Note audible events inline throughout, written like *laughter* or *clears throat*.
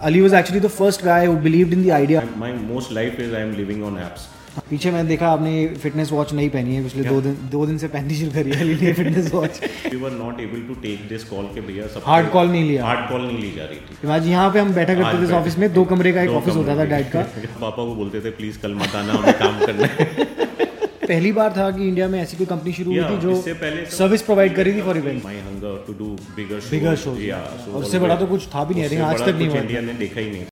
Ali was actually the first guy who believed in the idea. My most life is I am living on apps. पीछे मैंने देखा आपने fitness watch नहीं पहनी है पिछले दो दिन दो दिन से पहननी शुरू करी है अली ने fitness watch *laughs* We were not able to take this call के भैया सब Hard call नहीं लिया। हार्ड कॉल नहीं ली जा रही थी. इमेजिन यहाँ पे हम बैठा करते थे इस ऑफ़िस में दो कमरे का एक ऑफ़िस होता था डैड का. *laughs* पापा को बोलते थे प्लीज़ कल मत आना हमें काम करना है. *laughs* पहली बार था कि इंडिया में ऐसी कोई कंपनी शुरू हुई थी जो सर्विस प्रोवाइड करी थी फॉर इवेंट. बिगर Yeah, और उससे बड़ा तो कुछ था भी नहीं आज तक नहीं हुआ इंडिया ने देखा ही नहीं।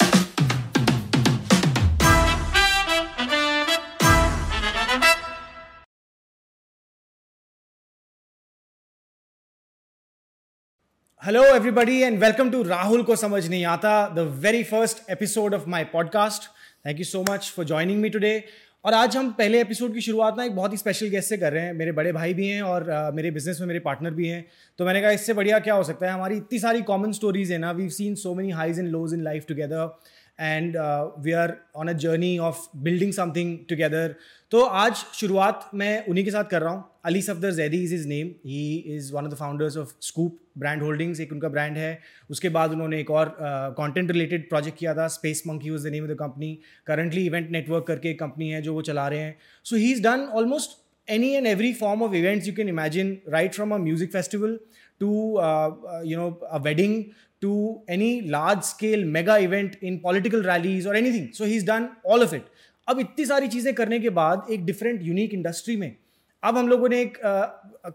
Hello everybody and welcome to Rahul को समझ नहीं आता the very first episode of my podcast thank you so much for joining me today और आज हम पहले एपिसोड की शुरुआत ना एक बहुत ही स्पेशल गेस्ट से कर रहे हैं। मेरे बड़े भाई भी हैं और uh, मेरे बिज़नेस में मेरे पार्टनर भी हैं। तो मैंने कहा इससे बढ़िया क्या हो सकता है? हमारी इतनी सारी कॉमन स्टोरीज है ना we seen so many highs and lows in life together and we are on a journey of building something together तो आज शुरुआत मैं उन्हीं के साथ कर रहा हूँ। Ali Safdar Zaidi is is name he is one of the founders of Scoop brand holdings एक उनका ब्रांड है। उसके बाद उन्होंने एक और कंटेंट रिलेटेड प्रोजेक्ट किया था Space Monkey was the name of the company currently event network करके एक कंपनी है जो वो चला रहे हैं। So he is done almost and every form of events you can imagine right from a music festival to uh, uh, you know a wedding to any large scale mega event in political rallies or anything. So he's done all of it. अब इतनी सारी चीज़ें करने के बाद एक different unique industry में, अब हम लोगों ने एक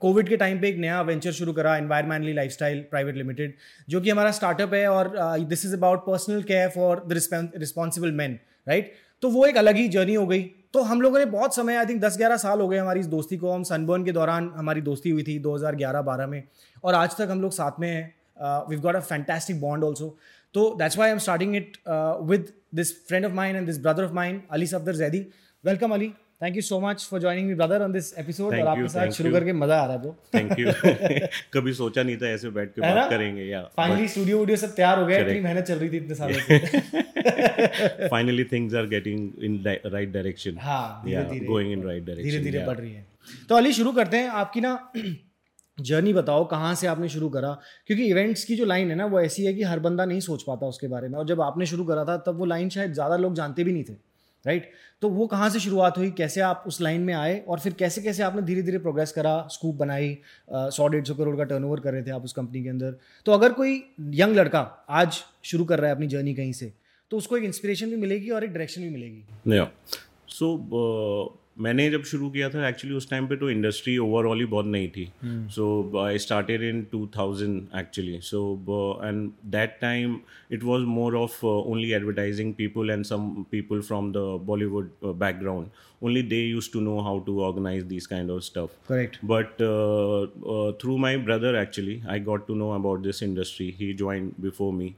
कोविड के टाइम पे एक नया वेंचर शुरू करा एनवायरमेंटली लाइफस्टाइल प्राइवेट लिमिटेड जो कि हमारा स्टार्टअप है और this is about personal care for the responsible man right तो वो एक अलग ही जर्नी हो गई। तो हम लोगों ने बहुत समय आई थिंक 10-11 साल हो गए हमारी इस दोस्ती को। हम सनबर्न के दौरान हमारी दोस्ती हुई थी 2011-12 में और आज तक हम लोग साथ में हैं। We got a fantastic bond also तो that's why I am starting it with this friend of mine and this brother of mine Ali Safdar Zaidi welcome Ali thank you so much for joining me brother on this episode और आपके साथ शुरू करके मज़ा आ रहा है thank you *laughs* कभी सोचा नहीं था ऐसे बैठ के बात करेंगे या। फाइनली स्टूडियो वूडियो सब तैयार हो गया इतनी मेहनत चल रही थी इतने सालों से। Finally things are getting in right direction हाँ गोइंग इन राइट डायरेक्शन धीरे धीरे बढ़ रही है। तो अली शुरू करते हैं। आपकी ना *clears throat* जर्नी बताओ, कहाँ से आपने शुरू करा? क्योंकि इवेंट्स की जो लाइन है ना, वो ऐसी है कि हर बंदा नहीं सोच पाता उसके बारे में। और जब आपने शुरू करा था, तब वो लाइन शायद ज़्यादा लोग जानते भी नहीं थे राइट तो वो कहाँ से शुरुआत हुई? कैसे आप उस लाइन में आए? और फिर कैसे कैसे आपने धीरे धीरे प्रोग्रेस करा? स्कूप बनाई सौ डेढ़ सौ करोड़ का टर्नओवर कर रहे थे आप उस कंपनी के अंदर। तो अगर कोई यंग लड़का आज शुरू कर रहा है अपनी जर्नी कहीं से तो उसको एक इंस्पिरेशन भी मिलेगी और एक डायरेक्शन भी मिलेगी। सो मैंने जब शुरू किया था एक्चुअली उस टाइम पे तो इंडस्ट्री ओवरऑल ही बहुत नहीं थी। So I started in 2000 actually so and that time it was more of only advertising people and some people from the Bollywood background only they use to know how to organise this kind of stuff correct but through my brother actually I got to know about this industry he join before me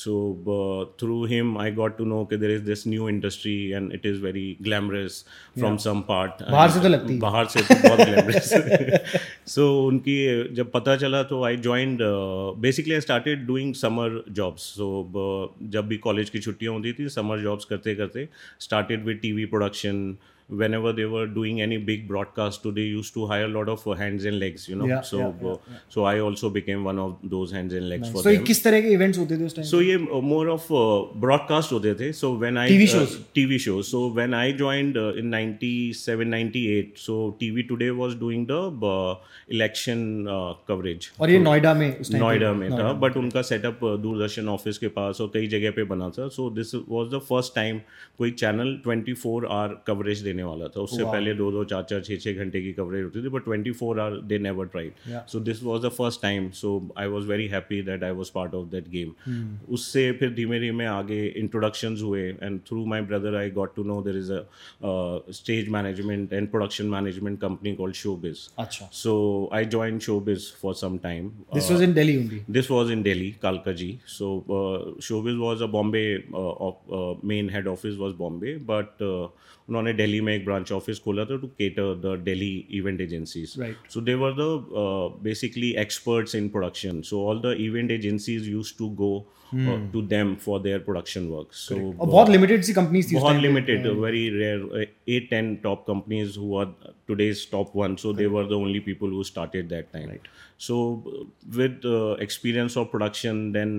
so uh, through him i got to know that there is this new industry and it is very glamorous from yeah. some part बाहर से तो लगती है। बाहर से तो बहुत glamorous so उनकी जब पता चला तो I joined basically I started doing summer jobs so जब भी कॉलेज की छुट्टियाँ होती थी समर जॉब्स करते करते started with TV production whenever they were doing any big broadcast so they used to hire a lot of uh, hands and legs you know Yeah, so yeah, uh, so i also became one of those hands and legs nice. for so them किस तरह के events होते थे उस time so ये more of broadcast होते थे so when I TV shows. TV shows so when I joined in 97 98 so tv today was doing the uh, election uh, coverage और ये नोएडा में उस टाइम नोएडा में था बट उनका सेटअप दूरदर्शन ऑफ़िस के पास और कई जगह पे बना था so this was the first time कोई चैनल 24 आवर कवरेज देने वाला था। उससे पहले दो दो चार चार छः छः घंटे की कवरेज होती थी but 24 hour they never tried so this was the first time so I was very happy that I was part of that game उससे फिर धीमे धीमे आगे इंट्रोडक्शंस हुए and through my brother I got to know there is a stage management and production management company called showbiz अच्छा। So I joined showbiz for some time. This was in Delhi only This was in Delhi, Kalkaji. So uh, Showbiz was a Bombay uh, of, uh, main head उन्होंने दिल्ली में एक branch office खोला था to cater the Delhi event agencies so they were the basically experts in production so all the event agencies use to go to them for their production work so बहुत limited सी companies थी बहुत limited very rare at ten top companies who are today's top one so they were the only people who started that time right so with experience of production then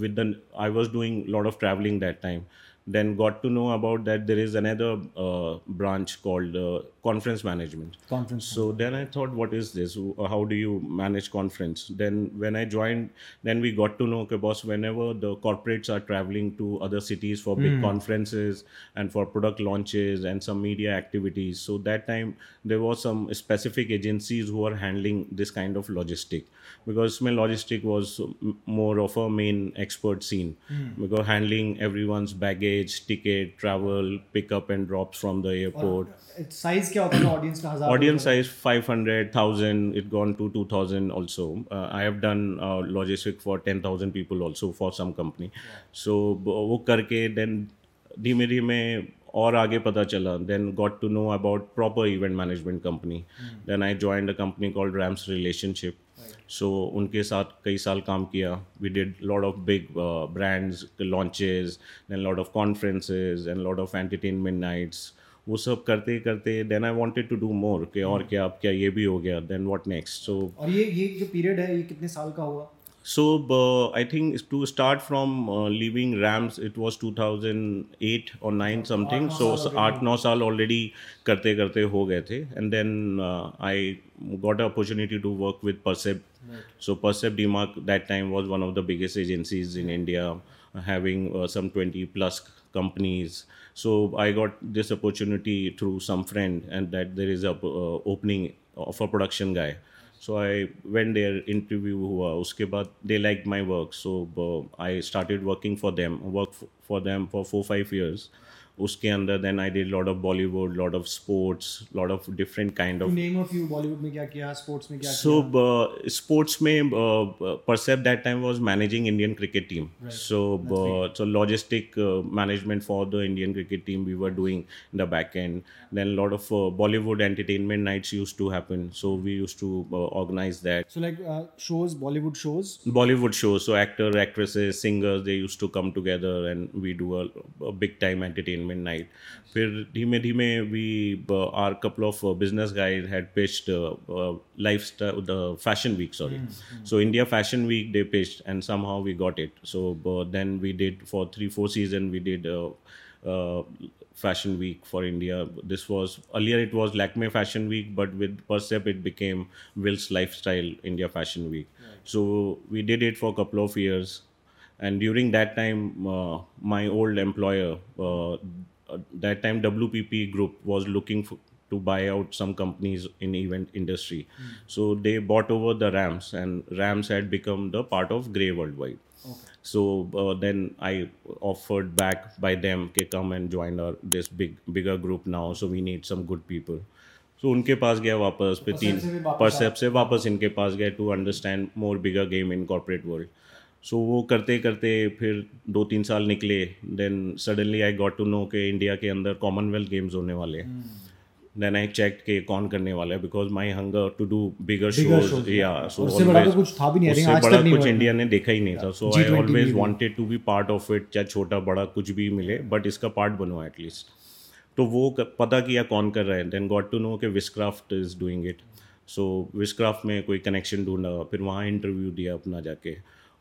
with I was doing lot of travelling that time then got to know about that there is another uh, branch called uh, conference management. Conference so then i thought what is this? Uh, how do you manage conference? Then when i joined then we got to know okay boss whenever the corporates are traveling to other cities for big mm. conferences and for product launches and some media activities. So that time there was some specific agencies who are handling this kind of logistic. Because my logistic was more of a main expert scene. Mm. because handling everyone's baggage ticket travel pickup and drops from the airport. Its size audience size five hundred thousand it gone to two thousand also I have done logistic for ten thousand people also for some company so वो करके then धीमे धीमे और आगे पता चला. Then got to know about proper event management company then I join a company called Rams relationship so उनके साथ कई साल काम किया. We did lot of big brands launches and lot of conferences and lot of entertainment nights वो सब करते करते then I wanted to do more कि और hmm. क्या अब क्या ये भी हो गया देन व्हाट नेक्स्ट सो और ये ये जो पीरियड है ये कितने साल का हुआ? So I think to start from leaving Rams it was two और नाइन समथिंग सो आठ नौ साल ऑलरेडी करते करते हो गए थे. And then I got opportunity to work with Percept so Percept DMark that time was one of the biggest agencies in India having some twenty plus companies. So I got this opportunity through some friend, and that there is a uh, opening of a production guy. So I went there, interview हुआ उसके बाद they liked my work. So uh, I started working for them, work f- for them for four five years. उसके अंदर then I did lot of Bollywood lot of sports lot of different kind of name of you Bollywood में क्या किया sports में क्या so sports में Percept that time was managing Indian cricket team so so logistic management for the Indian cricket team we were doing the back end then lot of Bollywood entertainment nights use to happen so we use to organise that so like shows Bollywood shows Bollywood shows so actor actresses singers they use to come together and we do a big time entertainment night. फिर धीमे धीमे we uh, our couple of uh, business guys had pitched uh, uh, lifestyle the fashion week sorry. So India Fashion Week they pitched and somehow we got it. So uh, then we did for three four season we did. Uh, uh, fashion week for India. This was earlier it was Lakme Fashion Week, but with Percep it became Will's Lifestyle India Fashion Week. So we did it for a couple of years, and during that time, uh, my old employer, uh, uh, that time WPP Group was looking for, to buy out some companies in event industry. So they bought over the Rams, and Rams had become the part of Grey Worldwide. So uh, then I offered back by them, okay, come and join our this big bigger group now. So we need some good people. So उनके पास गया वापस फिर तीन से भी वापस परसेप से वापस इनके पास गए to understand more bigger game in corporate world so वो करते करते फिर दो तीन साल निकले then suddenly I got to know के इंडिया के अंदर कॉमनवेल्थ गेम्स होने वाले हैं। देन आई चेक के कौन करने वाला है because my hunger to do bigger shows या सो उससे बड़ा तो कुछ था भी नहीं, उससे बड़ा कुछ इंडिया ने देखा ही नहीं था। सो आई ऑलवेज भी। Wanted to be part of it चाहे छोटा बड़ा कुछ भी मिले बट इसका पार्ट बनो एटलीस्ट तो वो पता किया कौन कर रहा है देन गॉट टू नो के Wizcraft is doing it so Wizcraft में कोई कनेक्शन ढूंढा फिर वहाँ इंटरव्यू दिया अपना जाके।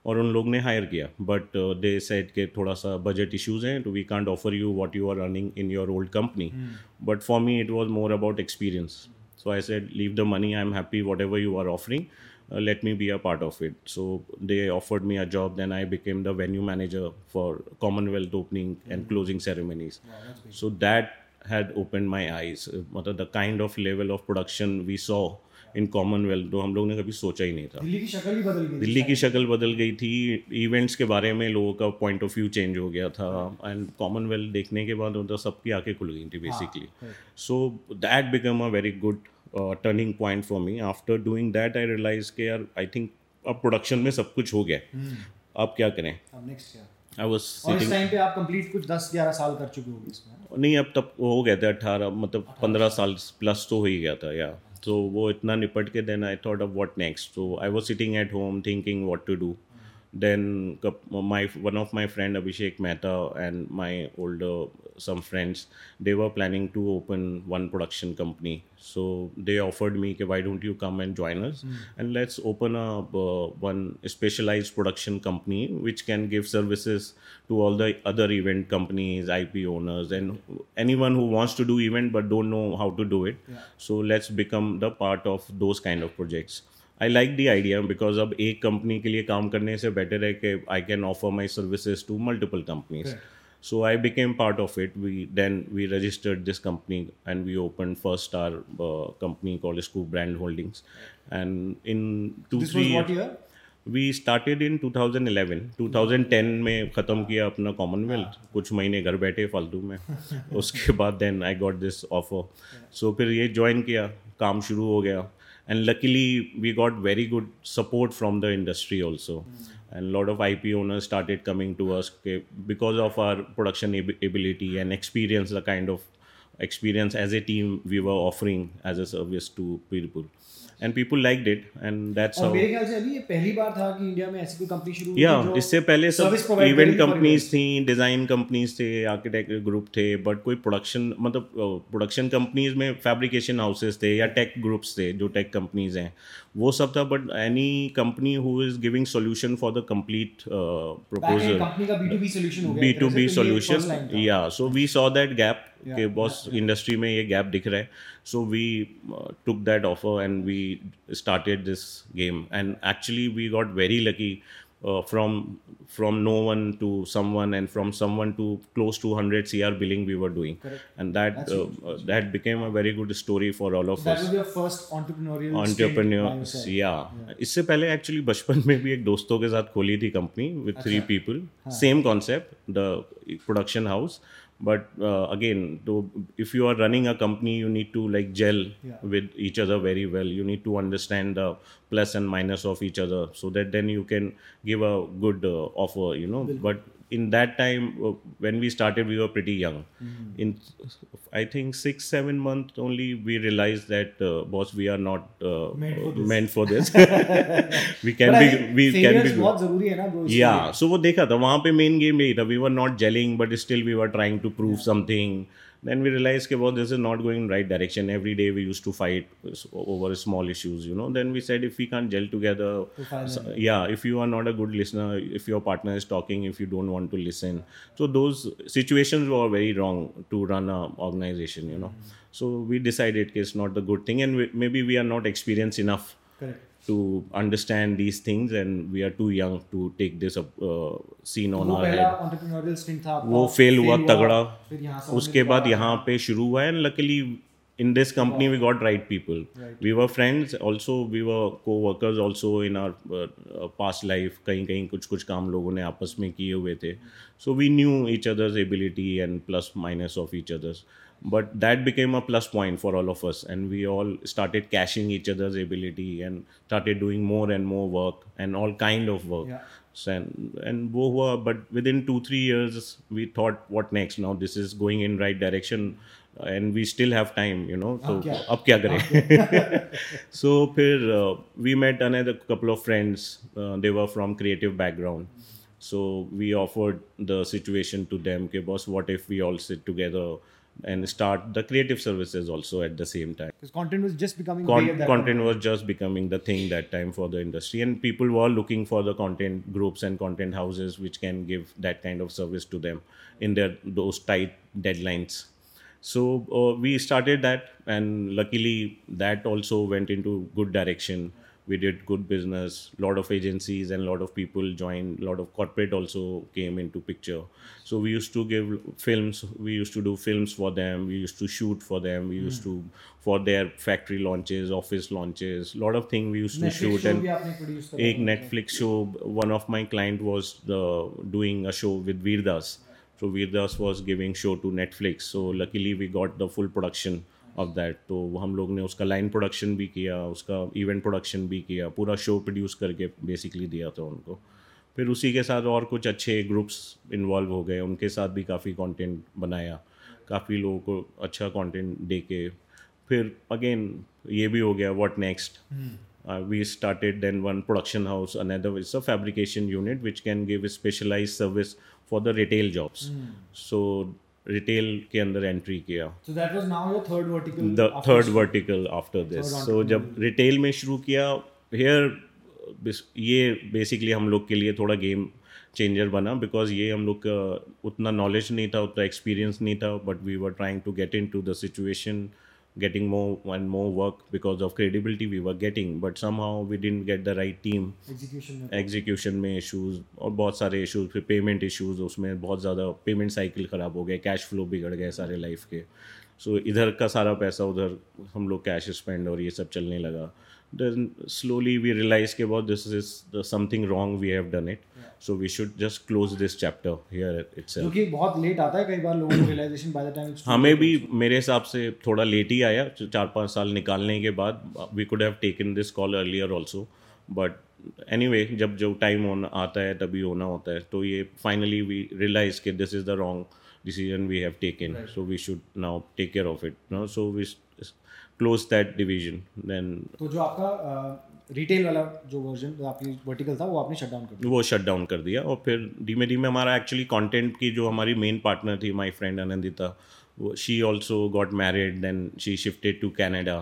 और उन लोग ने हायर किया। बट दे सेट के थोड़ा सा बजट इश्यूज़ हैं to we can't offer you what you are running in your old company but for me it was more about experience so I said leave the money I am happy whatever you are offering let me be a part of it so they offered me a job then I became the venue manager for Commonwealth opening and closing ceremonies so that had open my eyes मतलब the kind of level of production we saw in Commonwealth जो हम लोग ने कभी सोचा ही नहीं था। दिल्ली की शक्ल ही बदल गई दिल्ली की शक्ल बदल गई थी। इवेंट्स के बारे में लोगों का पॉइंट ऑफ़ व्यू चेंज हो गया था। एंड कॉमनवेल्थ देखने के बाद मतलब सबकी आँखें खुल गई थी basically so that become a very good turning point for me after doing that I realise के यार आई थिंक अब प्रोडक्शन में सब कुछ हो गया। अब क्या करें? अब नेक्स्ट क्या? आई वॉज़ इस टाइम पे आप कंप्लीट कुछ 10 11 साल कर चुके होगे इसमें नहीं अब तब हो गया था अठारह मतलब पंद्रह साल। प्लस तो हो ही गया था या। तो वो इतना निपट के then I thought of what next तो I was sitting at home thinking what to do then my one of my friend Abhishek Mehta and my older some friends they were planning to open one production company. So they offered me "Okay, why don't you come and join us? And let's open a uh, one specialized production company which can give services to all the other event companies ip owners and anyone who wants to do event but don't know how to do it. So let's become the part of those kind of projects I like the idea because अब एक company के लिए काम करने से better है कि I can offer my services to multiple companies so i became part of it. We then we registered this company and we opened first our uh, company called scoop brand holdings. And in two This three was what year? We started in 2011 2010 में ख़त्म किया अपना Commonwealth कुछ महीने घर बैठे फालतू में। *laughs* उसके बाद then I got this offer so फिर ये ज्वाइन किया. काम शुरू हो गया. and luckily we got very good support from the industry also mm. and a lot of ip owners started coming to us because of our production ab- ability and experience the kind of experience as a team we were offering as a service to people And people like did and that's और how. मेरे ख्याल से अभी ये पहली बार था कि India में ऐसी कोई कंपनी शुरू या जो इससे पहले सब इवेंट कंपनीज़ थी डिज़ाइन कंपनीज़ थे आर्किटेक्ट ग्रुप थे बट कोई प्रोडक्शन मतलब प्रोडक्शन कंपनीज़ में फैब्रिकेशन हाउसेस थे या टेक ग्रुप्स थे जो टेक कंपनीज़ हैं वो सब था but any company who is giving solution for the complete proposal company का B2B सॉल्यूशन गया बी टू बी सोल्यूशन या so we saw that gap Yeah, कि बॉस इंडस्ट्री में ये गैप दिख रहा है। So we took that offer and we started this game and actually we got very lucky from from no one to someone and from someone to close to hundred C R billing we were doing and that that became a very good story for all of us या इससे पहले actually बचपन में भी एक दोस्तों के साथ खोली थी company with three people same concept the production house but uh, again to, if you are running a company you need to like gel Yeah. with each other very well you need to understand the plus and minus of each other so that then you can give a good uh, offer you know but in that time uh, when we started we were pretty young Hmm. in i think 6 7 months only we realized that uh, boss we are not uh, Meant for this. meant for this *laughs* we can But I be think we can failures be बहुत जरूरी है ना bro इसके या लिए। सो वो देखा था वहाँ पे मेन गेम यही था we were not gelling but still we were trying to prove something then then we realized okay, well, this is not going right direction. Every day we used to fight over small issues, you know. Then we said if we can't gel together, so, yeah, if you are not a good listener, if your partner is talking, if you don't want to listen. So those situations were very wrong to run a organization, you know. Mm. So we decided it's not the good thing and we, maybe we are not experienced enough. Correct to understand these things and we are too young to take this uh, scene on our head वो fail हुआ fail तगड़ा यहाँ से उसके बाद यहाँ पे शुरू हुआ and luckily in this company we got right people Right. we were friends also we were co-workers also in our uh, uh, past life कहीं कहीं कुछ कुछ काम लोगों ने आपस में किए हुए थे so we knew each other's ability and plus minus of each other's but that became a plus point for all of us. And we all started cashing each other's ability and started doing more and more work and all kind of work. Yeah. and and bohua, but within 2 3 years we thought what next? Now this is going in right direction uh, and we still have time you know so ab kya kare? *laughs* So phir uh, we met another couple of friends uh, they were from creative background. So we offered the situation to them okay boss what if we all sit together? And start the creative services also at the same time. Because content was just becoming Con- that content was just becoming the thing that time for the industry. And people were looking for the content groups and content houses which can give that kind of service to them in their those tight deadlines. So uh, we started that and luckily that also went into good direction we did good business. Lot of agencies and lot of people joined. Lot of corporate also came into picture. So we used to give films. We used to do films for them. We used to shoot for them. We used mm. to for their factory launches office launches. Lot of thing we used netflix to shoot and a netflix show one of my client was the doing a show with veerdas. So veerdas was giving show to netflix. So luckily we got the full production. Of that तो हम लोग ने उसका line production भी किया उसका event production भी किया पूरा शो प्रोड्यूस करके बेसिकली दिया था उनको। फिर उसी के साथ और कुछ अच्छे ग्रुप्स इन्वॉल्व हो गए उनके साथ भी काफ़ी कंटेंट बनाया काफ़ी लोगों को अच्छा कंटेंट दे के फिर अगेन ये भी हो गया what next we started started one production house house is a a unit unit can give give service for the retail jobs retail retail के अंदर एंट्री किया। Vertical. The third vertical after this so जब retail में शुरू किया here ये basically हम लोग के लिए थोड़ा गेम चेंजर बना बिकॉज़ ये हम लोग का उतना नॉलेज नहीं था उतना एक्सपीरियंस नहीं था but we were trying to get into the situation getting more and more work because of credibility we were getting but somehow we didn't get the right team. Execution. Execution में issues और बहुत सारे issues फिर payment issues उसमें बहुत ज़्यादा payment cycle ख़राब हो गया कैश फ्लो बिगड़ गए सारे लाइफ के। सो इधर का सारा पैसा उधर हम लोग कैश स्पेंड और ये सब चलने लगा। देन स्लोली वी रियलाइज़ के बहुत this is something wrong we have done it so we should just close this chapter here जो इट्सेल्फ कि बहुत लेट आता है कई बार लोगों को रियलाइजेशन बाय द टाइम हमें भी मेरे हिसाब से थोड़ा लेट ही आया चार पाँच साल निकालने के बाद we could have taken this call earlier also but any जब जो टाइम होना आता है तभी होना होता है तो ये फाइनली वी रियलाइज़ कि this is the wrong decision we have taken so we should now take care of it no so we close that division then तो जो आपका रिटेल वाला जो वर्जन आपकी वर्टिकल था वो आपने शट डाउन कर दिया? वो शट डाउन कर दिया और फिर धीमे धीमे हमारा एक्चुअली कंटेंट की जो हमारी मेन पार्टनर थी माय फ्रेंड आनंदिता वो she also got married then she shifted to Canada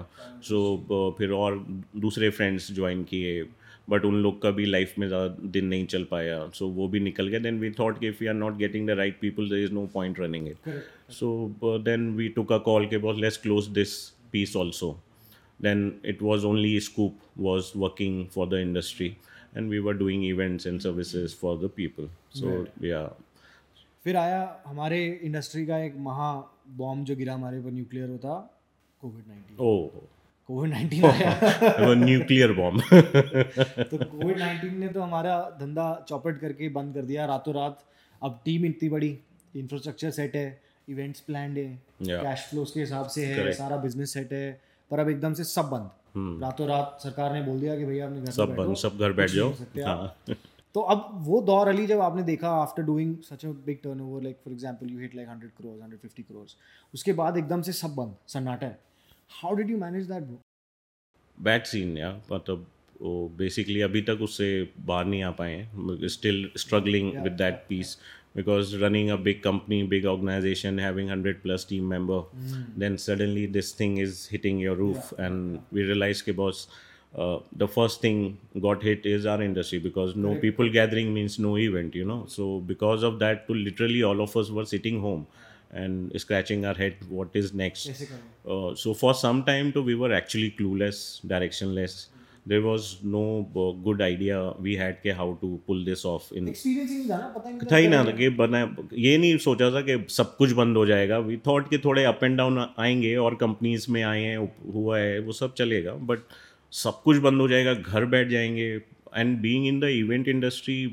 so फिर और दूसरे फ्रेंड्स ज्वाइन किए बट उन लोग का भी लाइफ में ज़्यादा दिन नहीं चल पाया। सो so, वो भी निकल गए देन वी थॉट कि if you are not getting the right people there is no point running it so then we then we took a call ke boss let's close this piece also. Then it was only Scoop was working for the industry, and we were doing events and services for the people. So yeah. फिर आया हमारे industry का एक महा bomb जो गिरा हमारे पर न्यूक्लियर होता कोविड नाइन्टीन ओ कोविड नाइन्टीन आया। *laughs* न्यूक्लियर बॉम्ब *laughs* तो कोविड नाइन्टीन ने तो हमारा धंधा चौपट करके बंद कर दिया। रातों रात अब टीम इतनी बड़ी इंफ्रास्ट्रक्चर सेट है इवेंट्स प्लान है कैश फ्लोज के हिसाब से है. सारा बिज़नेस सेट है पर अब एकदम से सब बंद। रातों रात सरकार ने बोल दिया कि भैया अपने घर सब बंद सब घर बैठ जाओ। हाँ *laughs* तो अब वो दौर अली जब आपने देखा after doing such a big turnover like for example you hit like 100 crore 150 crore उसके बाद एकदम से सब बंद सन्नाटा है। How did you manage that bro bad scene या मतलब वो बेसिकली अभी तक उससे बाहर नहीं आ पाए हैं still struggling with that piece because running a big company big organization having 100 plus team member mm. then suddenly this thing is hitting your roof. Yeah. and we realized ke boss uh, the first thing got hit is our industry because no people gathering means no event you know? So because of that to literally all of us were sitting home and scratching our head what is next? Uh, so for some time too we were actually clueless directionless. There was no uh, good idea we had ke how to pull this off in experience ही नहीं था ना पता ही था ही ना कि बना ये नहीं सोचा था कि सब कुछ बंद हो जाएगा। वी थॉट कि थोड़े अप एंड डाउन आएँगे और कंपनीज़ में आए हैं हुआ है वो सब चलेगा बट सब कुछ बंद हो जाएगा घर बैठ जाएँगे। And being in the event industry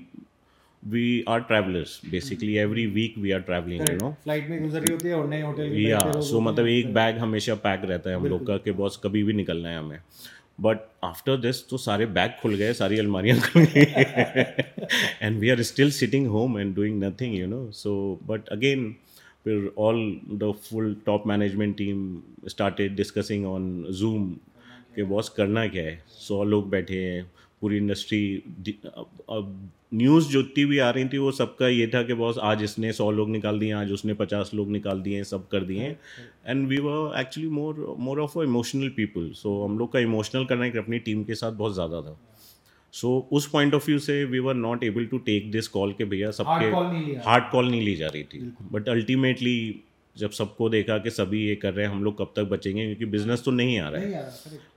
we are travellers basically every week we are travelling you know flight में गुजर रही होती है और नए होटल या सो तो मतलब एक बैग हमेशा पैक रहता है हम लोग का कि बॉस कभी भी निकलना है हमें। बट आफ्टर दिस तो सारे बैग खुल गए सारी अलमारियाँ खुल गई। And we are still sitting home and doing nothing you know so but again फिर all the full top management team started discussing on Zoom के बॉस करना क्या है? सौ लोग बैठे हैं पूरी इंडस्ट्री अब न्यूज़ जितनी भी आ रही थी वो सबका ये था कि बॉस आज इसने सौ लोग निकाल दिए आज उसने पचास लोग निकाल दिए सब कर दिए। And we were actually more more of a emotional people so हम लोग का इमोशनल करना अपनी टीम के साथ बहुत ज़्यादा था। सो so, उस पॉइंट ऑफ़ व्यू से we were not able to take this call के भैया सबके हार्ड कॉल नहीं ली जा रही थी। बट अल्टीमेटली जब सबको देखा कि सभी ये कर रहे हैं हम लोग कब तक बचेंगे? क्योंकि बिज़नेस तो नहीं आ रहा है.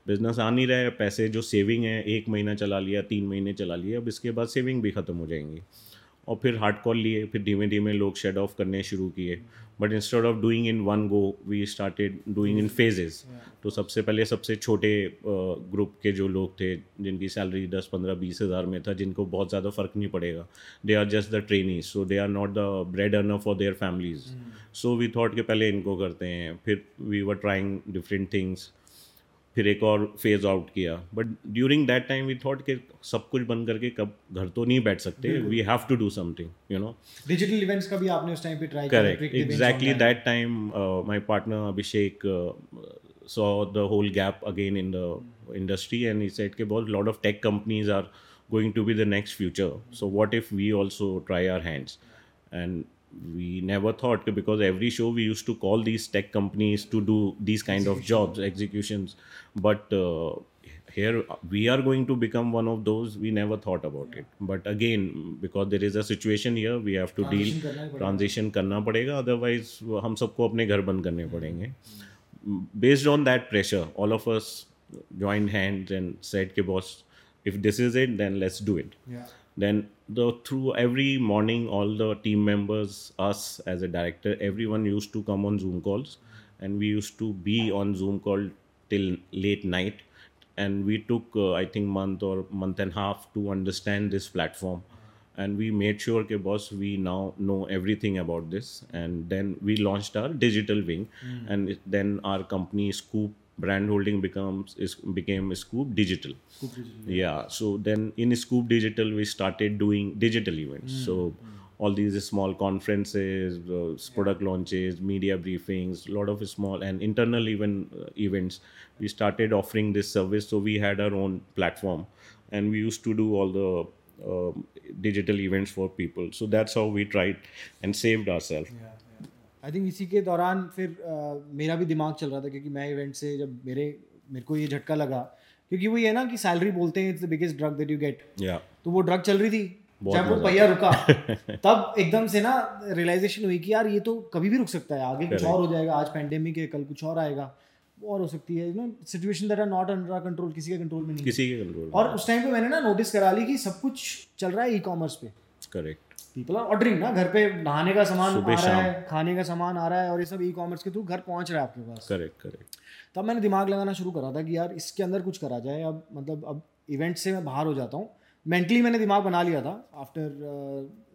बिज़नेस आ नहीं रहा है पैसे जो सेविंग है एक महीना चला लिया तीन महीने चला लिया अब इसके बाद सेविंग भी ख़त्म हो जाएँगी। और फिर हार्ड कॉल लिए फिर धीमे धीमे लोग शेड ऑफ़ करने शुरू किए। But instead of doing in one go we started doing in phases तो सबसे पहले सबसे छोटे ग्रुप के जो लोग थे जिनकी सैलरी दस पंद्रह बीस हज़ार में था जिनको बहुत ज़्यादा फ़र्क नहीं पड़ेगा। They are just the trainees so they are not the bread earner for their families so we thought के पहले इनको करते हैं फिर we were trying different things फिर एक और फ़ेज़ आउट किया। But during that time we thought कि सब कुछ बंद करके कब घर तो नहीं बैठ सकते। We have to do something you know digital events का भी आपने उस टाइम पे ट्राई किया correct exactly that time my partner Abhishek saw the whole gap again in the industry and he said के बहुत lot of tech companies are going to be the next future so what if we also try our hands and we never thought because every show we used to call these tech companies to do these kind of jobs executions but uh, here we are going to become one of those we never thought about yeah. it but again because there is a situation here we have to deal transition करना पड़ेगा otherwise हम सबको अपने घर बंद करने पड़ेंगे based on that pressure all of us joined hands and said के boss if this is it then let's do it Yeah. Then the through every morning all the team members us as a director everyone used to come on zoom calls. And we used to be on zoom call till late night. And we took uh, i think month or month and a half to understand this platform. And we made sure okay boss we now know everything about this. And then we launched our digital wing. And then our company scoop brand holding becomes is became scoop digital. Yeah. So then in scoop digital we started doing digital events. So all these small conferences uh, product launches media briefings a lot of small and internal even uh, events. We started offering this service. So we had our own platform and we used to do all the um, digital events for people. So that's how we tried and saved ourselves I think इसी के दौरान फिर अ, मेरा भी दिमाग चल रहा था क्योंकि मैं इवेंट से जब मेरे मेरे को ये झटका लगा क्योंकि वो ये ना कि सैलरी बोलते हैं it's the biggest drug that you get तो वो ड्रग चल रही थी जब वो पहिया रुका *laughs* तब एकदम से ना रियलाइजेशन हुई कि यार ये तो कभी भी रुक सकता है आगे कुछ और हो जाएगा आज पैंडेमिक है कल कुछ और आएगा और हो सकती है no situation that are not under control किसी के कंट्रोल में नहीं किसी के कंट्रोल और उस टाइम पे मैंने ना नोटिस करा ली कि सब कुछ चल रहा है ई कॉमर्स पे। करेक्ट पीपल आर ऑर्डरिंग ना घर पे नहाने का सामान आ रहा है खाने का सामान आ रहा है और ये सब ई कॉमर्स के थ्रू घर पहुँच रहा है आपके पास। करेक्ट करेक्ट तब मैंने दिमाग लगाना शुरू करा था कि यार इसके अंदर कुछ करा जाए। अब मतलब अब इवेंट से मैं बाहर हो जाता हूँ। मेंटली मैंने दिमाग बना लिया था after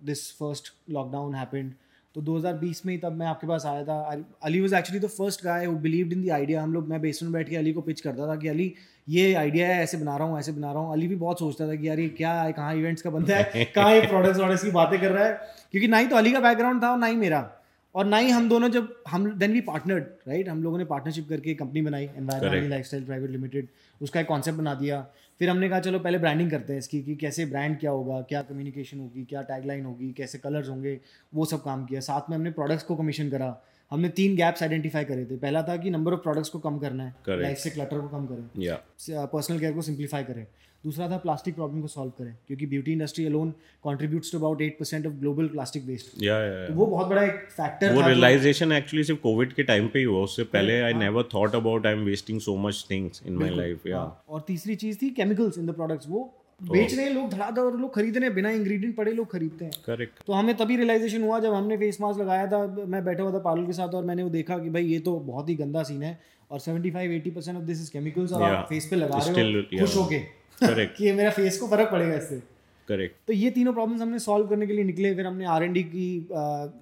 this first lockdown happened तो 2020 में ही तब मैं आपके पास आया था। Ali was actually the first guy who believed in the idea हम लोग मैं बेसमेंट बैठ के अली को पिच करता था कि अली ये आइडिया है ऐसे बना रहा हूँ ऐसे बना रहा हूँ। अली भी बहुत सोचता था कि यार ये क्या है कहाँ इवेंट्स का बंदा है *laughs* कहाँ ये प्रोडक्ट्स वॉडक्ट्स की बातें कर रहा है। क्योंकि ना ही तो अली का बैकग्राउंड था और ना ही मेरा। और ना ही हम दोनों जब हम देन वी पार्टनर्ड राइट हम लोगों ने पार्टनरशिप करके कंपनी बनाई Correct. लाइफस्टाइल प्राइवेट लिमिटेड उसका एक कॉन्सेप्ट बना दिया। फिर हमने कहा चलो पहले ब्रांडिंग करते हैं इसकी कि कैसे ब्रांड क्या होगा क्या कम्युनिकेशन होगी क्या टैगलाइन होगी कैसे कलर्स होंगे वो सब काम किया। साथ में हमने प्रोडक्ट्स को कमीशन करा। हमने तीन गैप्स आइडेंटिफाई करे थे। पहला था कि नंबर ऑफ़ प्रोडक्ट्स को कम करना है। लाइफ से क्लटर को कम करें। पर्सनल केयर को सिंप्लीफाई करें। दूसरा था प्लास्टिक प्रॉब्लम को सॉल्व करें। क्योंकि beauty industry alone contributes to about eight percent of global plastic waste या या वो बहुत बड़ा एक फैक्टर वो रियलाइजेशन एक्चुअली सिर्फ़ कोविड के टाइम पे ही हुआ। उससे पहले I never thought about I am wasting so much things in my life या और तीसरी चीज़ थी केमिकल्स इन द प्रोडक्ट्स वो बेच रहे हैं लोग धड़ाधड़ और लोग खरीद रहे हैं बिना इंग्रेडिएंट पड़े लोग खरीदते हैं। करेक्ट तो हमें तभी रियलाइजेशन हुआ जब हमने फेस मास्क लगाया था मैं बैठा हुआ था पारुल के साथ और मैंने वो देखा कि भाई ये तो बहुत ही गंदा सीन है और 75 80 percent of this is chemicals और आप फेस पे लगा रहे हो खुश होके। करेक्ट *laughs* कि ये मेरा फेस को फ़र्क पड़ेगा इससे। करेक्ट तो ये तीनों प्रॉब्लम्स हमने सॉल्व करने के लिए निकले फिर हमने आर की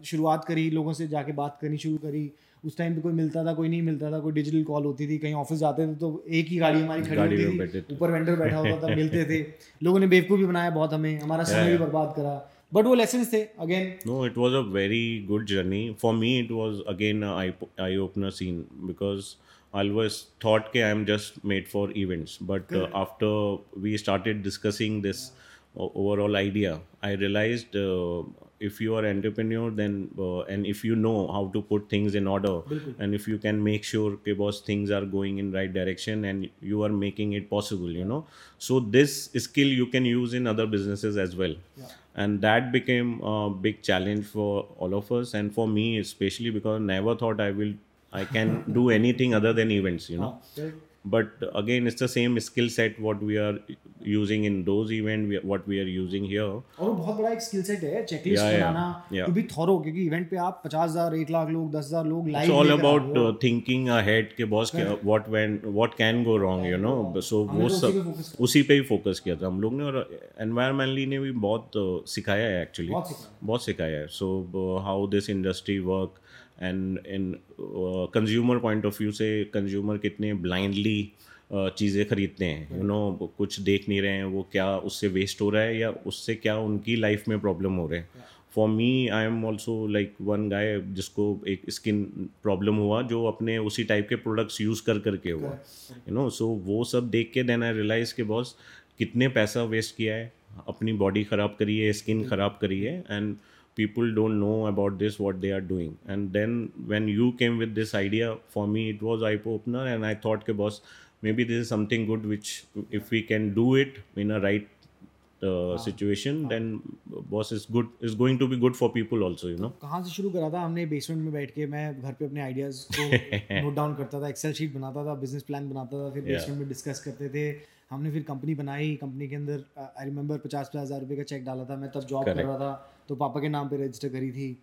शुरुआत करी लोगों से जाके बात करनी शुरू करी। उस टाइम पे कोई मिलता था कोई नहीं मिलता था कोई डिजिटल कॉल होती थी कहीं ऑफ़िस जाते थे तो एक ही गाड़ी हमारी खड़ी होती थी ऊपर वेंडर बैठा होता था *laughs* मिलते थे। लोगों ने बेवकूफ़ भी बनाया बहुत हमें हमारा समय भी बर्बाद करा। बट वो लेसन थे again no it was a very good journey for me it was again eye opener scene because always thought के I am just made for events but after we started discussing this overall idea I realise if you are entrepreneur, then uh, and if you know how to put things in order, and if you can make sure that boss things are going in right direction and you are making it possible, you know. So this skill you can use in other businesses as well. And that became a big challenge for all of us and for me especially because I never thought i will i can do anything other than events you know but again it's the same skill set what we are using in those events we, what we are using here और वो बहुत बड़ा एक skill set है checklist Yeah, बनाना yeah. To be thorough क्योंकि event पे आप पचास हज़ार एक लाख लोग दस हज़ार लोग it's live all about uh, thinking ahead के boss के what when what can go wrong you know so वो तो सब उसी पे ही फोकस किया था हम लोग ने और एनवायरमेंटली ने भी बहुत uh, सिखाया है एक्चुअली। बहुत सिखाया है so how this industry work and in consumer point of view से कंज्यूमर कितने ब्लाइंडली चीज़ें खरीदते हैं। यू नो कुछ देख नहीं रहे हैं वो क्या उससे वेस्ट हो रहा है या उससे क्या उनकी लाइफ में प्रॉब्लम हो रहे हैं। For me I am also like one guy जिसको एक स्किन प्रॉब्लम हुआ जो अपने उसी टाइप के प्रोडक्ट्स यूज़ कर करके हुआ। यू नो सो वो सब देख के देन आई रियलाइज़ के बॉस कितने पैसा वेस्ट किया है अपनी बॉडी ख़राब करी है स्किन ख़राब करी है। And people don't know about this what they are doing and then when you came with this idea for me it was eye opener and i thought ke boss maybe this is something good which if we can do it in a right uh, situation then boss is good is going to be good for people also you know कहाँ से शुरू करा था हमने basement में बैठ के मैं घर पे अपने आइडियाज़ को नोट डाउन करता था एक्सेल शीट बनाता था बिज़नेस प्लान बनाता था फिर बेसमेंट में डिस्कस करते थे हमने फिर कंपनी बनाई कंपनी के अंदर आई रिमेंबर पचास पचास हज़ार रुपये का चेक डाला था मैं तब जॉब कर रहा था तो पापा के नाम पे रजिस्टर करी थी।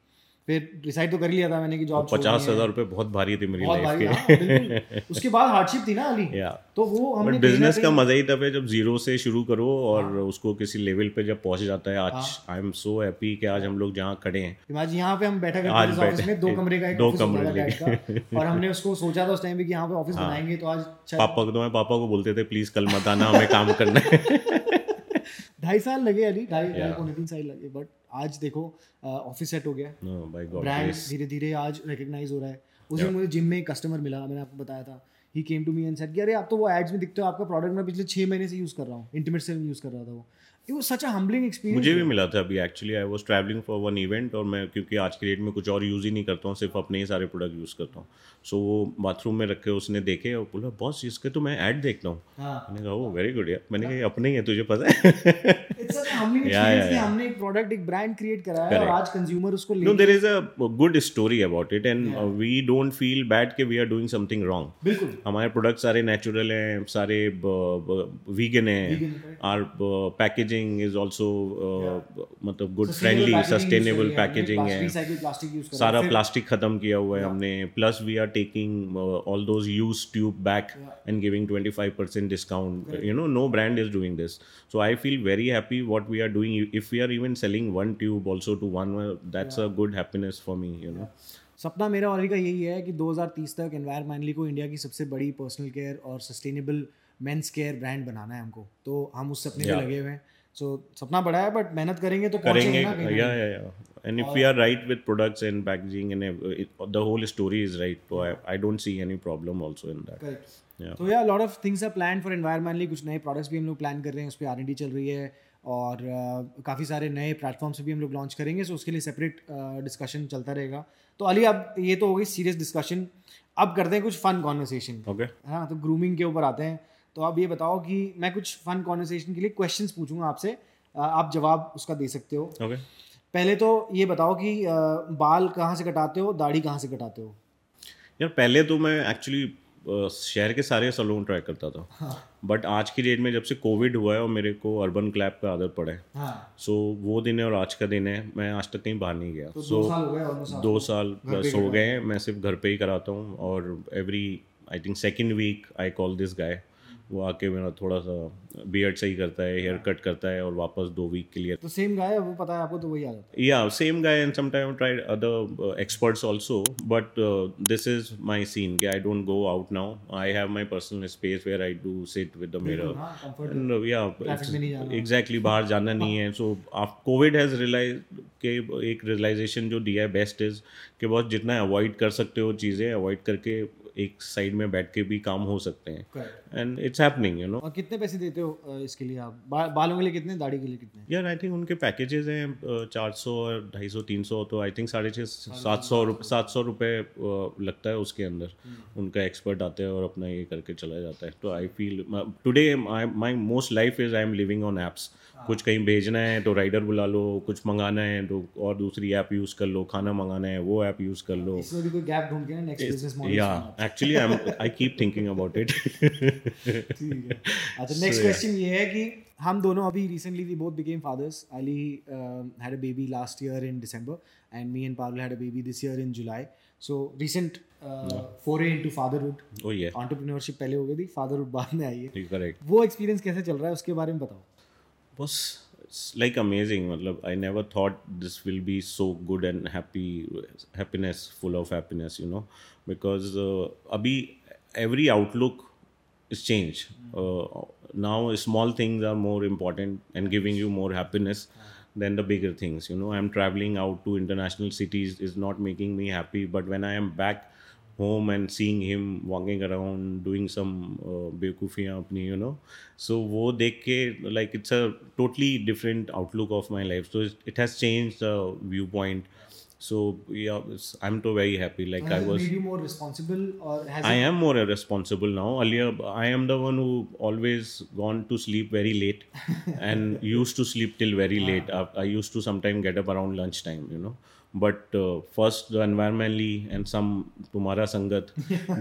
फिर डिसाइड तो कर लिया था मैंने कि जॉब पचास हज़ार रुपए बहुत भारी थे मेरी लाइफ के। हाँ, उसके बाद हार्डशिप थी ना अली। *laughs* तो वो हमने बिज़नेस का मज़ा ही तब है जब ज़ीरो से शुरू करो और उसको किसी लेवल पे जब पहुँच जाता है आज आई एम सो हैप्पी कि आज हम लोग जहाँ खड़े हैं। इमेजिन यहाँ पे हम बैठा करते थे ऑफ़िस में दो कमरे का एक दो कमरे का। और हमने उसको सोचा था उस टाइम पे कि यहाँ पे ऑफ़िस बनाएँगे तो आज पापा को तो मैं पापा को बोलते थे प्लीज़ कल मत आना हमें काम करना है। *laughs* ढाई साल लगे अली ढाई ढाई पौने तीन साल लगे बट आज देखो ऑफ़िस सेट हो गया। ब्रांड धीरे धीरे आज रिकग्नाइज हो रहा है। उस दिन मुझे जिम में एक कस्टमर मिला मैंने आपको बताया था। He came to me and said कि अरे आप तो वो एड्स में दिखते हो आपका प्रोडक्ट मैं पिछले छह महीने से यूज़ कर रहा हूँ। इंटीमेट से यूज़ कर रहा था वो। It was such a humbling experience मुझे भी मिला था अभी actually I was travelling for one event और मैं क्योंकि आज की डेट में कुछ और यूज़ ही नहीं करता हूँ सिर्फ़ अपने ही सारे प्रोडक्ट यूज़ करता हूँ। सो so, वो बाथरूम में रखे उसने देखे और बोला बॉस इसके तो मैं ऐड देखता हूँ। हाँ। मैंने कहा वो वेरी गुड यार। मैंने कहा अपने ही है तुझे पता है. *laughs* हमने एक प्रोडक्ट एक ब्रांड क्रिएट करा है और आज कंज्यूमर उसको No, ले there is a good story about it, and uh, we don't feel bad कि we are doing something wrong. बिल्कुल। हमारे प्रोडक्ट सारे नेचुरल हैं सारे वीगन हैं आर पैकेजिंग इज़ आल्सो मतलब गुड फ्रेंडली सस्टेनेबल पैकेजिंग है। सारा प्लास्टिक खत्म किया हुआ है हमने। Plus we are taking all those use tube back and giving 25 percent discount you know no brand is doing this so I feel very happy what we are doing if we are even selling one tube also to one that's a good happiness for me you know सपना मेरा और का यही है कि 2030 तक environmentally को India की सबसे बड़ी पर्सनल केयर और सस्टेनेबल मेंस केयर ब्रांड बनाना है हमको। तो हम उस सपने में Yeah. लगे हुए हैं। सो सपना बड़ा है बट मेहनत करेंगे तो करेंगे। या या या and if we are right with products and packaging and ev- it, the whole story is right so I, I don't see any problem also in that. Correct. Yeah. तो yeah lot of things are plan for environmentally कुछ नए products भी हम लोग plan कर रहे हैं उस पर आर चल रही है और uh, काफ़ी सारे नए प्लेटफॉर्म्स भी हम लोग लॉन्च करेंगे सो उसके लिए सेपरेट डिस्कशन uh, चलता रहेगा। तो अली अब ये तो हो गई सीरियस डिस्कशन अब करते हैं कुछ फन कॉन्वर्सेशन okay. हाँ तो ग्रूमिंग के ऊपर आते हैं। तो आप ये बताओ कि मैं कुछ फन कॉन्वर्सेशन के लिए क्वेश्चन पूछूँगा आपसे। आप जवाब उसका दे सकते हो। Okay. पहले तो ये बताओ कि बाल कहाँ से कटाते हो दाढ़ी कहाँ से कटाते हो? यार पहले तो मैं एक्चुअली शहर के सारे सलून ट्राई करता था। बट आज की डेट में जब से कोविड हुआ है और मेरे को अर्बन क्लैब का आदत पड़ा है। हाँ सो वो दिन है और आज का दिन है मैं आज तक कहीं बाहर नहीं गया। तो सो दो साल हो गए almost दो साल प्लस हो गए हैं मैं सिर्फ़ घर पे ही कराता हूँ। और every I think second week I call this guy वो आके मेरा थोड़ा सा बियर्ड सही करता है हेयर कट करता है और वापस दो वीक के लिए तो सेम गाय है वो पता है आपको तो वही आ जाता है। Yeah same guy and some time tried other experts also but this is my scene कि I don't go out now I have my personal space where I do sit with the mirror yeah exactly बाहर जाना नहीं है। So Covid has realise के एक realisation जो दिया है बेस्ट इज़ के बस जितना अवॉइड कर सकते हो चीज़ें अवॉइड करके एक साइड में बैठ के भी काम हो सकते हैं। And it's happening you know और कितने पैसे देते हो इसके लिए आप? बा, बालों के लिए कितने दाढ़ी के लिए कितने? यार आई थिंक उनके पैकेजेस हैं चार सौ और ढाई सौ तीन सौ तो आई थिंक साढ़े छः सात सौ रुपये सात सौ रुपये लगता है उसके अंदर। उनका एक्सपर्ट आता है और अपना ये करके चला जाता है। तो I feel today my most life is I am living on apps कुछ कहीं भेजना है तो राइडर बुला लो कुछ मंगाना है तो और दूसरी ऐप यूज़ कर लो खाना मंगाना है वो ऐप यूज़ कर लो। इसमें भी कोई गैप ढूंढ के नेक्स्ट बिज़नेस मॉडल या actually I I keep thinking about it ठीक है। अच्छा नेक्स्ट क्वेश्चन ये है कि हम दोनों अभी recently we both became fathers Ali had a baby last year in December and me and Parul had a baby this year in July so recent foray into fatherhood ओ ये entrepreneurship पहले हो गई थी फादरहुड बाद में आई है। Correct वो एक्सपीरियंस कैसे चल रहा है उसके बारे में बताओ। बस like amazing मतलब never thought this will be so good and happy happiness full of happiness you know because uh, अभी every outlook is changed uh, now small things are more important and giving you more happiness than the bigger things you know i'm traveling out to international cities is not making me happy but when i am back home and seeing him walking around doing some uh, बेवकूफ़ियाँ अपनी you know so वो देख के like it's a totally different outlook of my life so it has changed the viewpoint so yeah i'm too very happy like and i was made you more responsible or has I it, am more responsible now. Earlier, I am the one who always gone to sleep very late and used to sleep till very late. I, I used to sometimes get up around lunchtime, you know. But uh, first the environmentally and some तुम्हारा संगत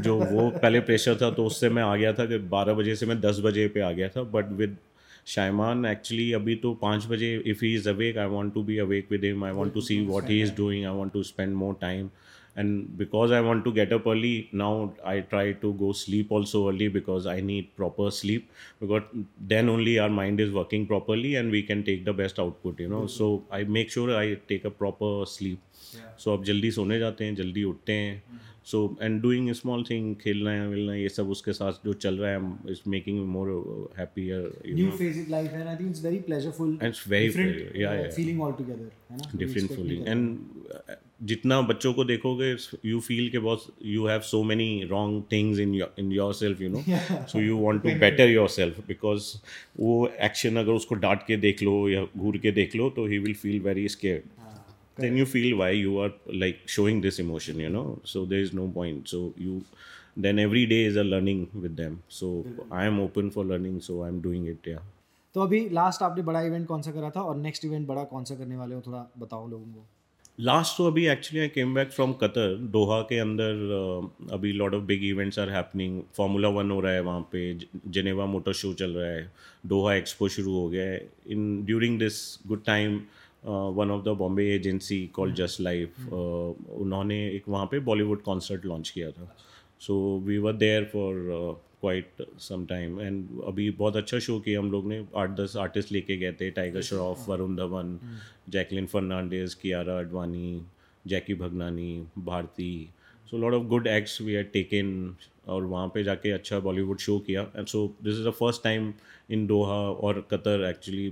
जो वो पहले pressure था तो उससे मैं आ गया था कि 12 बजे से मैं 10 बजे पे आ गया था बट विद शायमान एक्चुअली अभी तो पाँच बजे if he is awake I want to be awake with him I want to see what he is doing I want to spend more time and because I want to get up early now I try to go sleep also early because I need proper sleep because then only our mind is working properly and we can take the best output you know so I make sure I take a proper sleep so आप जल्दी सोने जाते हैं जल्दी उठते हैं। mm -hmm. So and doing small thing खेलना है मिलना ये सब उसके साथ जो चल रहा है is making me more happier you new know phase in life and I think it's very pleasureful And it's very- different very- yeah, uh, yeah. feeling है ना? डिफरेंट फीलिंग एंड जितना बच्चों को देखोगे यू फील के बहुत you have so many wrong things in in your self you know so you want to better your self because वो action अगर उसको डांट के देख लो या घूर के देख लो तो he will feel very scared then you feel why you are like showing this emotion you know? So there is no point. So you then every day is a learning with them. So i am open for learning so i'm doing it yeah. तो अभी last आपने बड़ा event कौन सा करा था और next event बड़ा कौन सा करने वाले हो थोड़ा बताओ लोगों को। लास्ट तो अभी actually I came back from Qatar Doha के अंदर uh, अभी lot of big events are happening formula one हो रहा है वहाँ पे जेनेवा मोटर शो चल रहा है दोहा एक्सपो शुरू हो गया है. In during this good time one of the Bombay agency call just life उन्होंने एक वहाँ पे बॉलीवुड कॉन्सर्ट लॉन्च किया था। So we were there for quite some time and अभी बहुत अच्छा शो किया हम लोग ने। आठ दस आर्टिस्ट लेके गए थे Tiger Shroff Varun Dhawan Jacqueline Fernandez Kiara Advani Jackky Bhagnani Bharti so lot of good acts we had taken और वहाँ पे जाके अच्छा बॉलीवुड शो किया। And so this is the first time in Doha और Qatar actually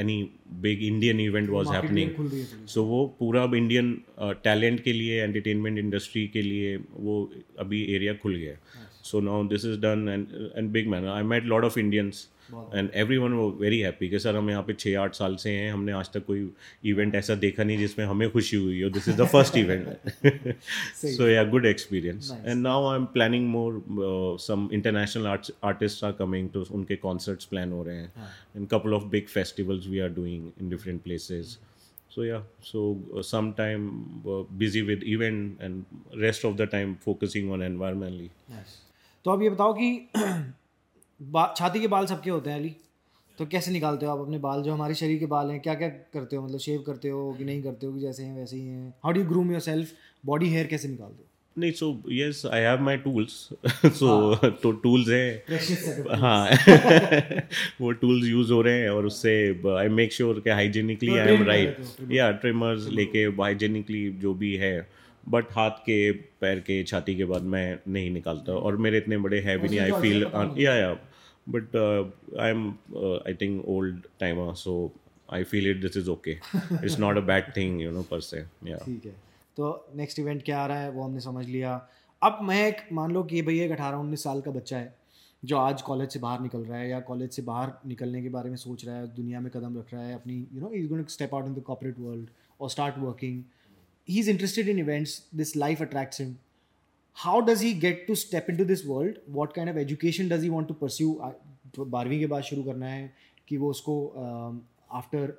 any big Indian event was happening so. वो पूरा अब इंडियन टैलेंट के लिए एंटरटेनमेंट इंडस्ट्री के लिए वो अभी एरिया खुल गया so now this is done and and big man I met lot of Indians and every one वो वेरी हैप्पी कि सर हम यहाँ पे छः आठ साल से हैं हमने आज तक कोई इवेंट ऐसा देखा नहीं जिसमें हमें खुशी हुई हो। This is the first event so yeah good experience and now I am planning more some international artist are coming तो उनके कॉन्सर्ट्स प्लान हो रहे हैं। In couple of big festivals we are doing in different places so yeah so uh, sometime uh, busy with event and rest of the time focusing on environmentally. तो अब ये बताओ कि *clears throat* छाती के बाल सबके होते हैं अली। तो कैसे निकालते हो आप अपने बाल? जो हमारे शरीर के बाल हैं क्या क्या करते हो? मतलब शेव करते हो कि नहीं करते हो कि जैसे हैं वैसे ही हैं? How do groom your self body hair कैसे निकालते हो? नहीं so yes I have my tools so तो टूल्स है। हाँ। *laughs* वो टूल्स यूज़ हो रहे हैं और उससे आई मेक श्योर कि हाइजेनिकली आई एम राइट या ट्रिमर्स लेके हाइजेनिकली जो भी है। बट हाथ के पैर के छाती के बाद मैं नहीं निकालता। और मेरे इतने बड़े है भी नहीं I feel yeah yeah but I am I think old timer so I feel it this is okay it's not a bad thing you know per se yeah ठीक है। तो नेक्स्ट इवेंट क्या आ रहा है वो हमने समझ लिया। अब मैं एक मान लो कि भैया एक अठारह उन्नीस साल का बच्चा है जो आज कॉलेज से बाहर निकल रहा है या कॉलेज से बाहर निकलने के बारे में सोच रहा है दुनिया में कदम रख रहा है अपनी you know is going step out in the corporate world और start working he is interested in events this life attracts him how does he get to step into this world? What kind of education does he want to pursue? तो बारहवीं के बाद शुरू करना है कि वो उसको आफ्टर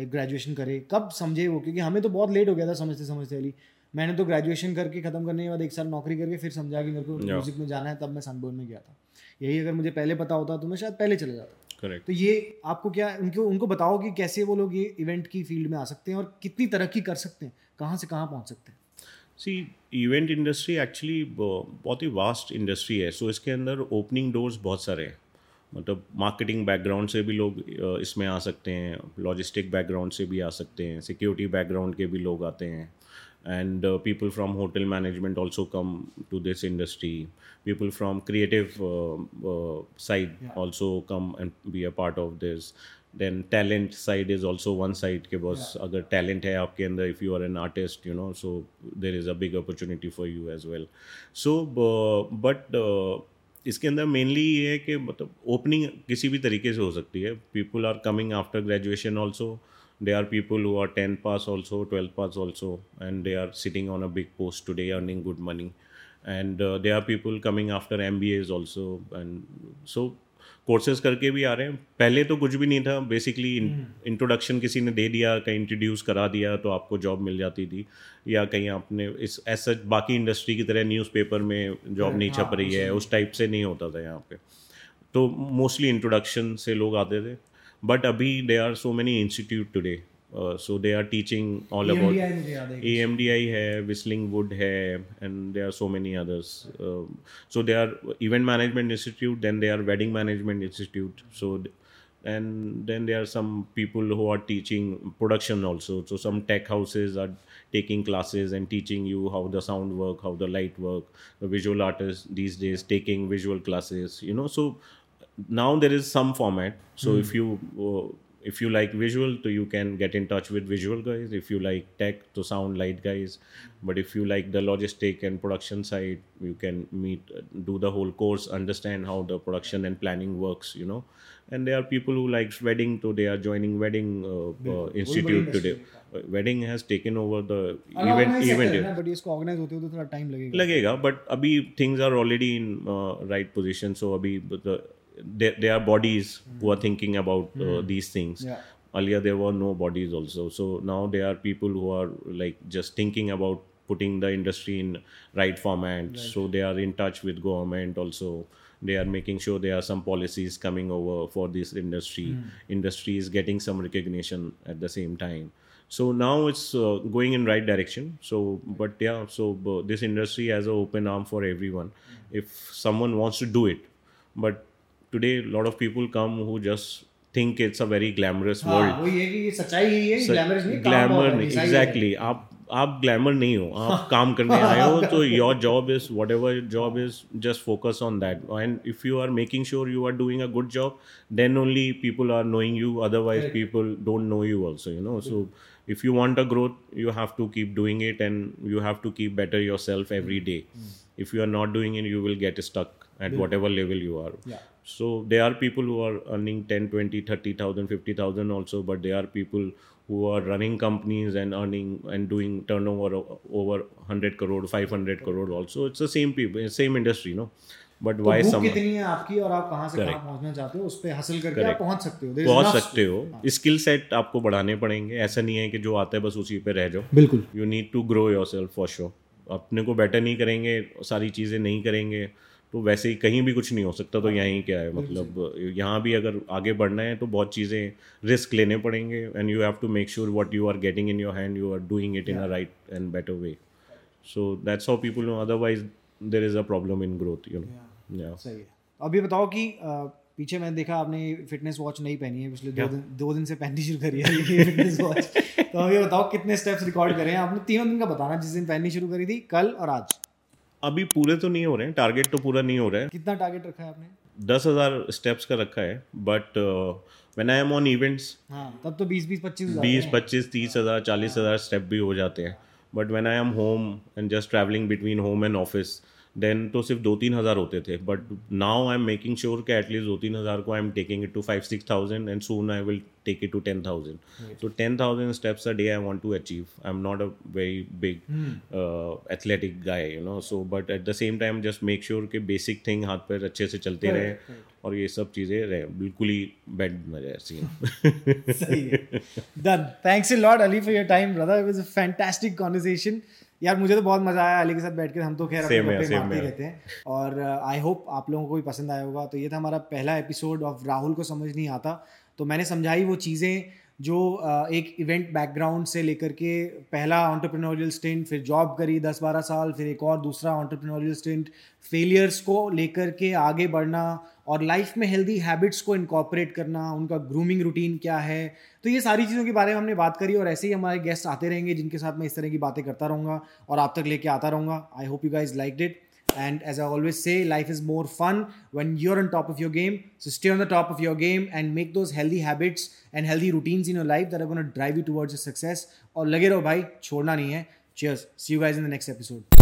एक ग्रेजुएशन करे। कब समझे वो? क्योंकि हमें तो बहुत लेट हो गया था समझते समझते अली मैंने तो ग्रेजुएशन करके ख़त्म करने के बाद एक साल नौकरी करके फिर समझा कि मेरे को म्यूज़िक में जाना है तब मैं सनबर्न में गया था। यही अगर मुझे पहले पता होता तो मैं शायद पहले चले जाता। करेक्ट तो ये आपको क्या उनको उनको बताओ कि कैसे वो लोग ये इवेंट की फ़ील्ड में आ सकते हैं और कितनी तरक्की कर सकते हैं कहाँ से कहाँ पहुँच सकते हैं। सी इवेंट इंडस्ट्री एक्चुअली बहुत ही वास्ट इंडस्ट्री है। सो so इसके अंदर ओपनिंग डोर्स बहुत सारे हैं। मतलब मार्केटिंग बैकग्राउंड से भी लोग uh, इसमें आ सकते हैं। लॉजिस्टिक बैकग्राउंड से भी आ सकते हैं। सिक्योरिटी बैकग्राउंड के भी लोग आते हैं। And uh, people from hotel management also come to this industry. People from creative uh, uh, side also come and be a part of this. Then talent side is also one side के बस अगर talent है आपके अंदर if you are an artist you know so there is a big opportunity for you as well so but इसके अंदर mainly ये है कि मतलब ओपनिंग किसी भी तरीके से हो सकती है people are coming after graduation also they are people who are tenth pass also twelfth pass also and they are sitting on a big post today earning good money and they are people coming after M B A also and so courses करके भी आ रहे हैं। पहले तो कुछ भी नहीं था। बेसिकली इंट्रोडक्शन किसी ने दे दिया कहीं इंट्रोड्यूस करा दिया तो आपको जॉब मिल जाती थी। या कहीं आपने इस ऐसा बाकी इंडस्ट्री की तरह न्यूज़पेपर में जॉब नहीं छप रही है। उस टाइप से नहीं होता था यहाँ पे। तो मोस्टली इंट्रोडक्शन से लोग आते थे। बट अभी they are so many institute today so they are teaching all about AMDI hai, Whistling Wood hai, and there are so many others. Uh, so they are event management institute, then they are wedding management institute. So and then there are some people who are teaching production also. So some tech houses are taking classes and teaching you how the sound work, how the light work. The visual artists these days taking visual classes. You know, so now there is some format. So mm. if you uh, if you like visual so you can get in touch with visual guys if you like tech to sound light guys but if you like the logistic and production side you can meet do the whole course understand how the production and planning works you know and there are people who like wedding so they are joining wedding uh, uh, institute today uh, wedding has taken over the event event but इसको organize होते तो थोड़ा time लगेगा लगेगा but अभी things are already in uh, right position so अभी the there, there are bodies mm. who are thinking about uh, mm. these things yeah. earlier there were no bodies also so now there are people who are like just thinking about putting the industry in right format right. so they are in touch with government also they are making sure there are some policies coming over for this industry mm. industry is getting some recognition at the same time so now it's uh, going in right direction so but yeah so uh, this industry has an open arm for everyone mm. if someone wants to do it but today a lot of people come who just think it's a very glamorous हाँ, world वो ये कि सच्चाई यही है glamour नहीं glamour नहीं exactly आप आप ग्लैमर नहीं हो आप काम करने आए हो तो your job is whatever job is just focus on that and if you are making sure you are doing a good job then only people are knowing you otherwise people don't know you also you know so if you want a growth you have to keep doing it and you have to keep better yourself every day mm. if you are not doing it you will get stuck At yeah. whatever level you are yeah. So there are people who are earning 10, 20, 30,000, 50,000 also, but there are people who are running companies and earning and doing turnover over 100 crore, 500 crore also. It's the same people, same industry, no? But why some कितनी है आपकी और आप कहाँ से कहाँ पहुँचना चाहते हो उस पर हासिल करके आप पहुँच सकते हो पहुँच सकते हो स्किल सेट आपको बढ़ाने पड़ेंगे ऐसा नहीं है कि जो आता है बस उसी पे रह जाओ बिल्कुल you need to grow your self for sure अपने को बेटर नहीं करेंगे सारी चीज़ें नहीं करेंगे तो वैसे ही कहीं भी कुछ नहीं हो सकता तो यहीं क्या है? मतलब यहाँ भी अगर आगे बढ़ना है तो बहुत चीज़ें रिस्क लेने पड़ेंगे and you have to make sure what you are getting in your hand you are doing it in a right and better way so that's how people know otherwise there is a problem in growth you know सही है। अभी बताओ कि पीछे मैंने देखा आपने fitness watch नहीं पहनी है पिछले दो दिन दो दिन से पहननी शुरू करी है ये फिटनेस वॉच *laughs* तो अभी बताओ कितने स्टेप्स रिकॉर्ड करें आपने तीनों दिन का बताना जिस दिन पहननी शुरू करी थी कल और आज। अभी पूरे तो नहीं हो रहे हैं टारगेट तो पूरा नहीं हो रहा है। कितना टारगेट रखा है आपने? दस हज़ार स्टेप्स का रखा है but when I am on events तब तो बीस बीस पच्चीस बीस पच्चीस तीस हज़ार चालीस हज़ार स्टेप भी हो जाते हैं। But when I am home and just travelling between home and office then तो सिर्फ़ दो तीन हज़ार होते थे but now I am making sure कि एटलीस्ट दो तीन हज़ार को I am taking it to five six thousand and soon I will take it to 10,000. So 10,000 steps a day I want to achieve. I'm not a very big mm. uh, athletic guy, you know. So but at the same time just make sure कि basic thing हाथ पैर अच्छे से चलते रहे और ये सब चीज़ें रहे बिल्कुल ही बेड में रहे scene done thanks a lot Ali for your time brother it was a fantastic conversation यार मुझे तो बहुत मज़ा आया अली के साथ बैठ कर हम तो खैर अपने मारते रहते हैं। और आई uh, होप आप लोगों को भी पसंद आया होगा। तो ये था हमारा पहला एपिसोड ऑफ़ राहुल को समझ नहीं आता। तो मैंने समझाई वो चीज़ें जो एक इवेंट बैकग्राउंड से लेकर के पहला ऑन्टरप्रेन्योरियल स्टेंट फिर जॉब करी दस बारह साल, फिर एक और दूसरा ऑन्टरप्रेन्योरियल स्टेंट फेलियर्स को लेकर के आगे बढ़ना और लाइफ में हेल्दी हैबिट्स को इनकॉपरेट करना, उनका ग्रूमिंग रूटीन क्या है तो ये सारी चीज़ों के बारे में हमने बात करी और ऐसे ही हमारे गेस्ट आते रहेंगे, जिनके साथ मैं इस तरह की बातें करता रहूँगा और आप तक लेके आता रहूँगा। I hope you guys like it And as I always say, life is more fun when you're on top of your game. So stay on the top of your game and make those healthy habits and healthy routines in your life that are going to drive you towards your success. और लगे रहो भाई छोड़ना नहीं है Cheers. See you guys in the next episode.